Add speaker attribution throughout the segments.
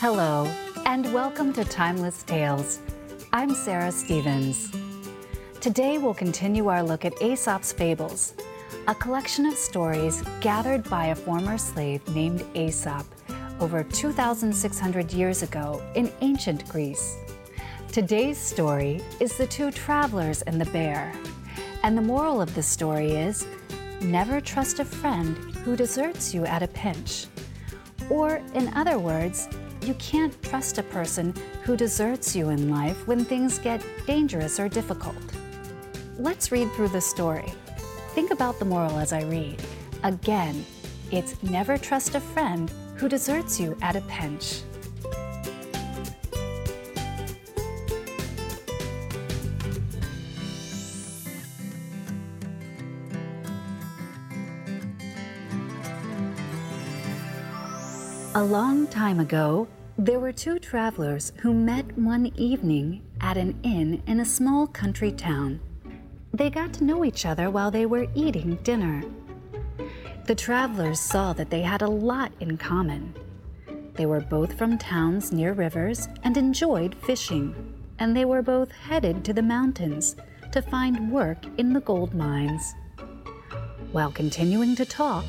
Speaker 1: Hello, and welcome to Timeless Tales. I'm Sarah Stevens. Today we'll continue our look at Aesop's Fables, a collection of stories gathered by a former slave named Aesop over 2,600 years ago in ancient Greece. Today's story is The Two Travelers and the Bear. And the moral of the story is never trust a friend who deserts you at a pinch. Or, in other words, you can't trust a person who deserts you in life when things get dangerous or difficult. Let's read through the story. Think about the moral as I read. Again, it's never trust a friend who deserts you at a pinch. A long time ago, there were two travelers who met one evening at an inn in a small country town. They got to know each other while they were eating dinner. The travelers saw that they had a lot in common. They were both from towns near rivers and enjoyed fishing, and they were both headed to the mountains to find work in the gold mines. While continuing to talk,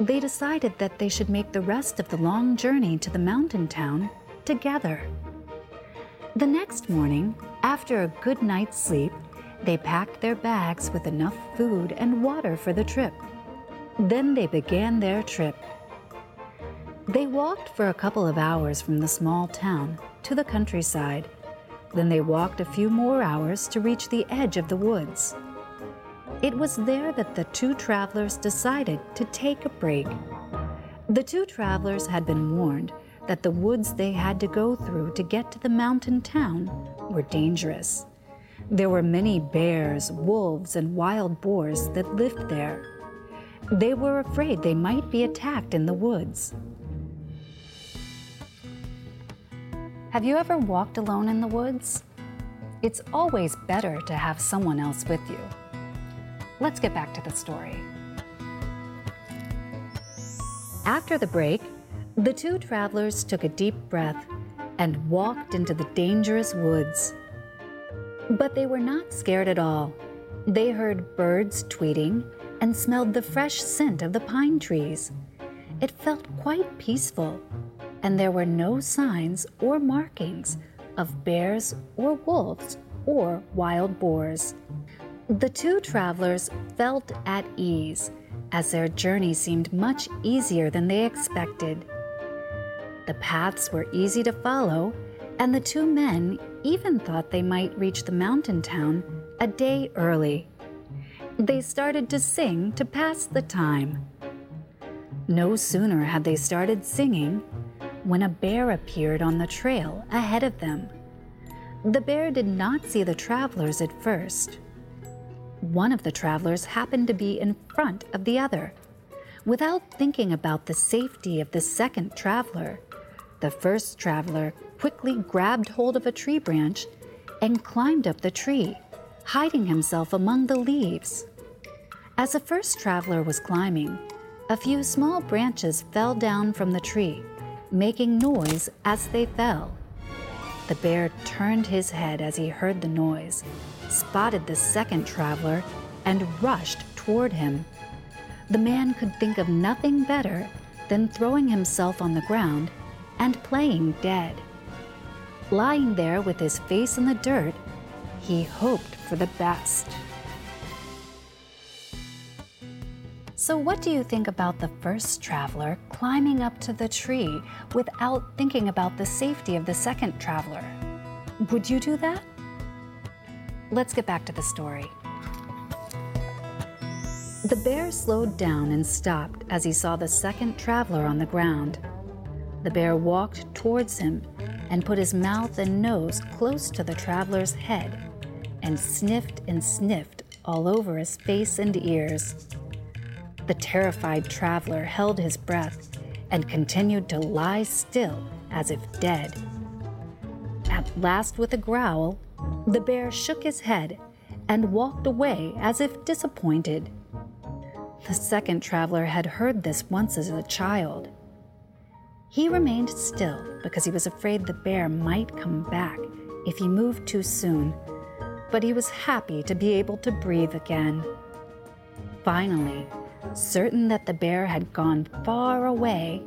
Speaker 1: they decided that they should make the rest of the long journey to the mountain town together. The next morning, after a good night's sleep, they packed their bags with enough food and water for the trip. Then they began their trip. They walked for a couple of hours from the small town to the countryside. Then they walked a few more hours to reach the edge of the woods. It was there that the two travelers decided to take a break. The two travelers had been warned that the woods they had to go through to get to the mountain town were dangerous. There were many bears, wolves, and wild boars that lived there. They were afraid they might be attacked in the woods. Have you ever walked alone in the woods? It's always better to have someone else with you. Let's get back to the story. After the break, the two travelers took a deep breath and walked into the dangerous woods. But they were not scared at all. They heard birds tweeting and smelled the fresh scent of the pine trees. It felt quite peaceful, and there were no signs or markings of bears or wolves or wild boars. The two travelers felt at ease as their journey seemed much easier than they expected. The paths were easy to follow, and the two men even thought they might reach the mountain town a day early. They started to sing to pass the time. No sooner had they started singing when a bear appeared on the trail ahead of them. The bear did not see the travelers at first one of the travelers happened to be in front of the other. Without thinking about the safety of the second traveler, the first traveler quickly grabbed hold of a tree branch and climbed up the tree, hiding himself among the leaves. As the first traveler was climbing, a few small branches fell down from the tree, making noise as they fell. The bear turned his head as he heard the noise spotted the second traveler, and rushed toward him. The man could think of nothing better than throwing himself on the ground and playing dead. Lying there with his face in the dirt, he hoped for the best. So, what do you think about the first traveler climbing up to the tree without thinking about the safety of the second traveler? Would you do that? Let's get back to the story. The bear slowed down and stopped as he saw the second traveler on the ground. The bear walked towards him and put his mouth and nose close to the traveler's head and sniffed and sniffed all over his face and ears. The terrified traveler held his breath and continued to lie still as if dead. At last, with a growl, the bear shook his head and walked away as if disappointed. The second traveler had heard this once as a child. He remained still because he was afraid the bear might come back if he moved too soon, but he was happy to be able to breathe again. Finally, certain that the bear had gone far away,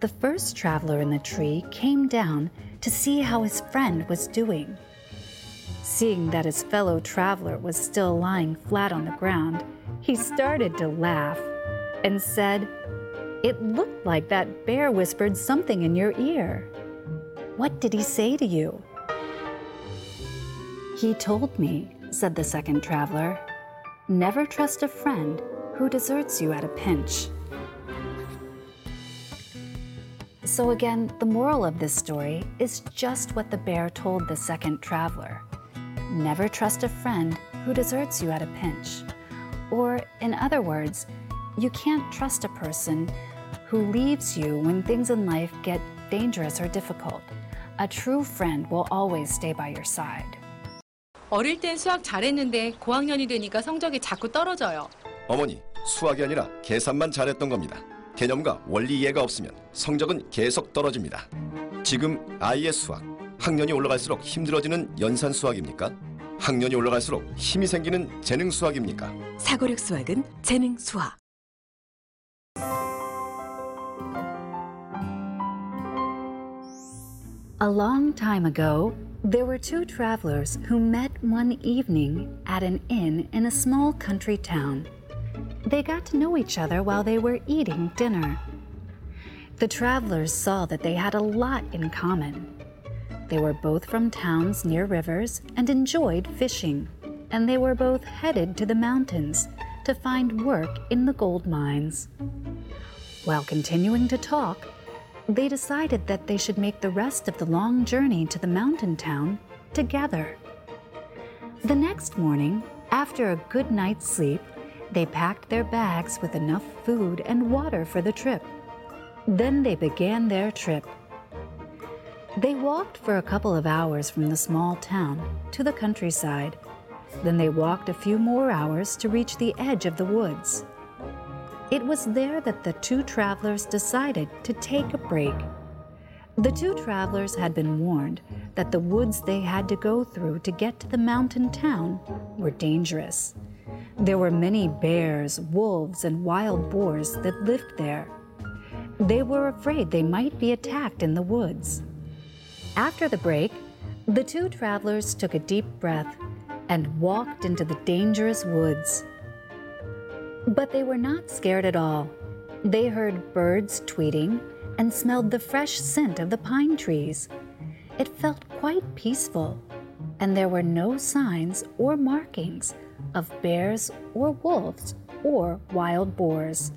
Speaker 1: the first traveler in the tree came down to see how his friend was doing. Seeing that his fellow traveler was still lying flat on the ground, he started to laugh and said, It looked like that bear whispered something in your ear. What did he say to you? He told me, said the second traveler, never trust a friend who deserts you at a pinch. So, again, the moral of this story is just what the bear told the second traveler never trust a friend who deserts you at a pinch. Or, in other words, you can't trust a person who leaves you when things in life get dangerous or difficult. A true friend will always stay by your side.
Speaker 2: 어릴 땐 수학 잘했는데 고학년이 되니까 성적이 자꾸 떨어져요.
Speaker 3: 어머니, 수학이 아니라 계산만 잘했던 겁니다. 개념과 원리 이해가 없으면 성적은 계속 떨어집니다. 지금 아이의 수학, 학년이 올라갈수록 힘들어지는 연산 수학입니까? 학년이 올라갈수록 힘이 생기는 재능 수학입니까?
Speaker 4: 사고력 수학은 재능 수학.
Speaker 1: A long time ago, there were two travelers who met one evening at an inn in a small country town. They got to know each other while they were eating dinner. The travelers saw that they had a lot in common. They were both from towns near rivers and enjoyed fishing, and they were both headed to the mountains to find work in the gold mines. While continuing to talk, they decided that they should make the rest of the long journey to the mountain town together. The next morning, after a good night's sleep, they packed their bags with enough food and water for the trip. Then they began their trip. They walked for a couple of hours from the small town to the countryside. Then they walked a few more hours to reach the edge of the woods. It was there that the two travelers decided to take a break. The two travelers had been warned that the woods they had to go through to get to the mountain town were dangerous. There were many bears, wolves, and wild boars that lived there. They were afraid they might be attacked in the woods. After the break, the two travelers took a deep breath and walked into the dangerous woods. But they were not scared at all. They heard birds tweeting and smelled the fresh scent of the pine trees. It felt quite peaceful, and there were no signs or markings of bears or wolves or wild boars.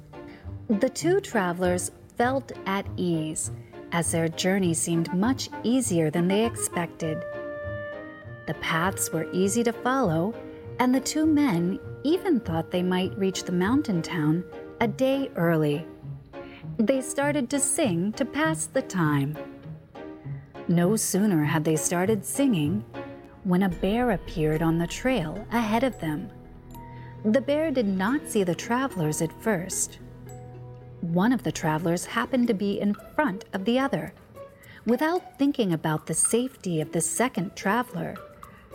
Speaker 1: The two travelers felt at ease as their journey seemed much easier than they expected. The paths were easy to follow, and the two men even thought they might reach the mountain town a day early. They started to sing to pass the time. No sooner had they started singing when a bear appeared on the trail ahead of them. The bear did not see the travelers at first. One of the travelers happened to be in front of the other. Without thinking about the safety of the second traveler,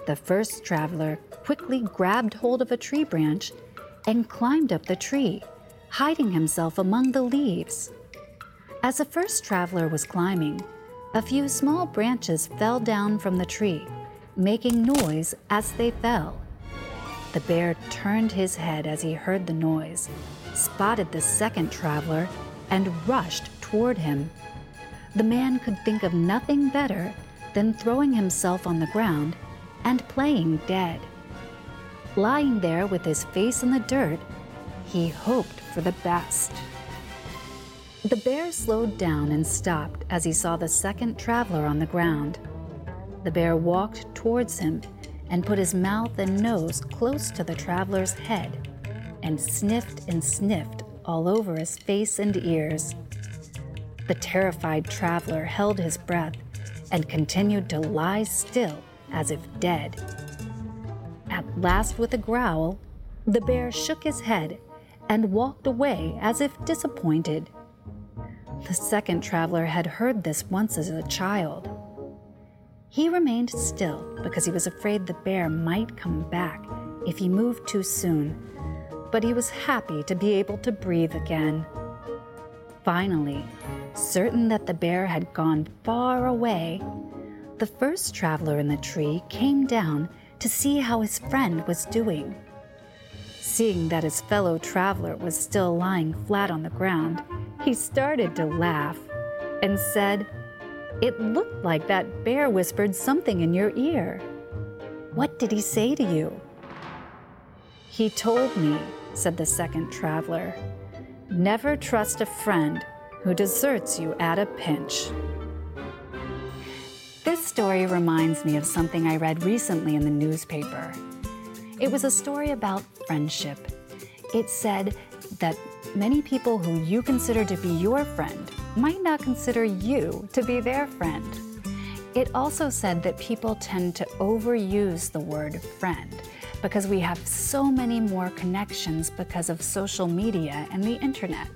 Speaker 1: the first traveler quickly grabbed hold of a tree branch and climbed up the tree, hiding himself among the leaves. As the first traveler was climbing, a few small branches fell down from the tree, making noise as they fell. The bear turned his head as he heard the noise, spotted the second traveler, and rushed toward him. The man could think of nothing better than throwing himself on the ground and playing dead. Lying there with his face in the dirt, he hoped for the best. The bear slowed down and stopped as he saw the second traveler on the ground. The bear walked towards him and put his mouth and nose close to the traveler's head and sniffed and sniffed all over his face and ears. The terrified traveler held his breath and continued to lie still as if dead. At last, with a growl, the bear shook his head and walked away as if disappointed. The second traveler had heard this once as a child. He remained still because he was afraid the bear might come back if he moved too soon, but he was happy to be able to breathe again. Finally, certain that the bear had gone far away, the first traveler in the tree came down to see how his friend was doing. Seeing that his fellow traveler was still lying flat on the ground, he started to laugh and said, It looked like that bear whispered something in your ear. What did he say to you? He told me, said the second traveler, never trust a friend who deserts you at a pinch. This story reminds me of something I read recently in the newspaper. It was a story about friendship. It said that many people who you consider to be your friend might not consider you to be their friend. It also said that people tend to overuse the word friend because we have so many more connections because of social media and the internet.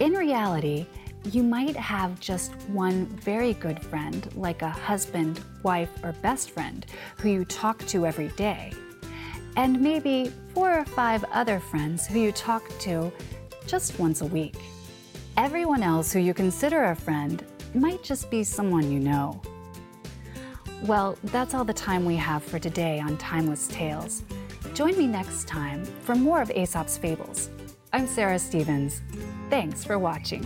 Speaker 1: In reality, you might have just one very good friend, like a husband, wife, or best friend, who you talk to every day, and maybe four or five other friends who you talk to just once a week. Everyone else who you consider a friend might just be someone you know. Well, that's all the time we have for today on Timeless Tales. Join me next time for more of Aesop's Fables. I'm Sarah Stevens. Thanks for watching.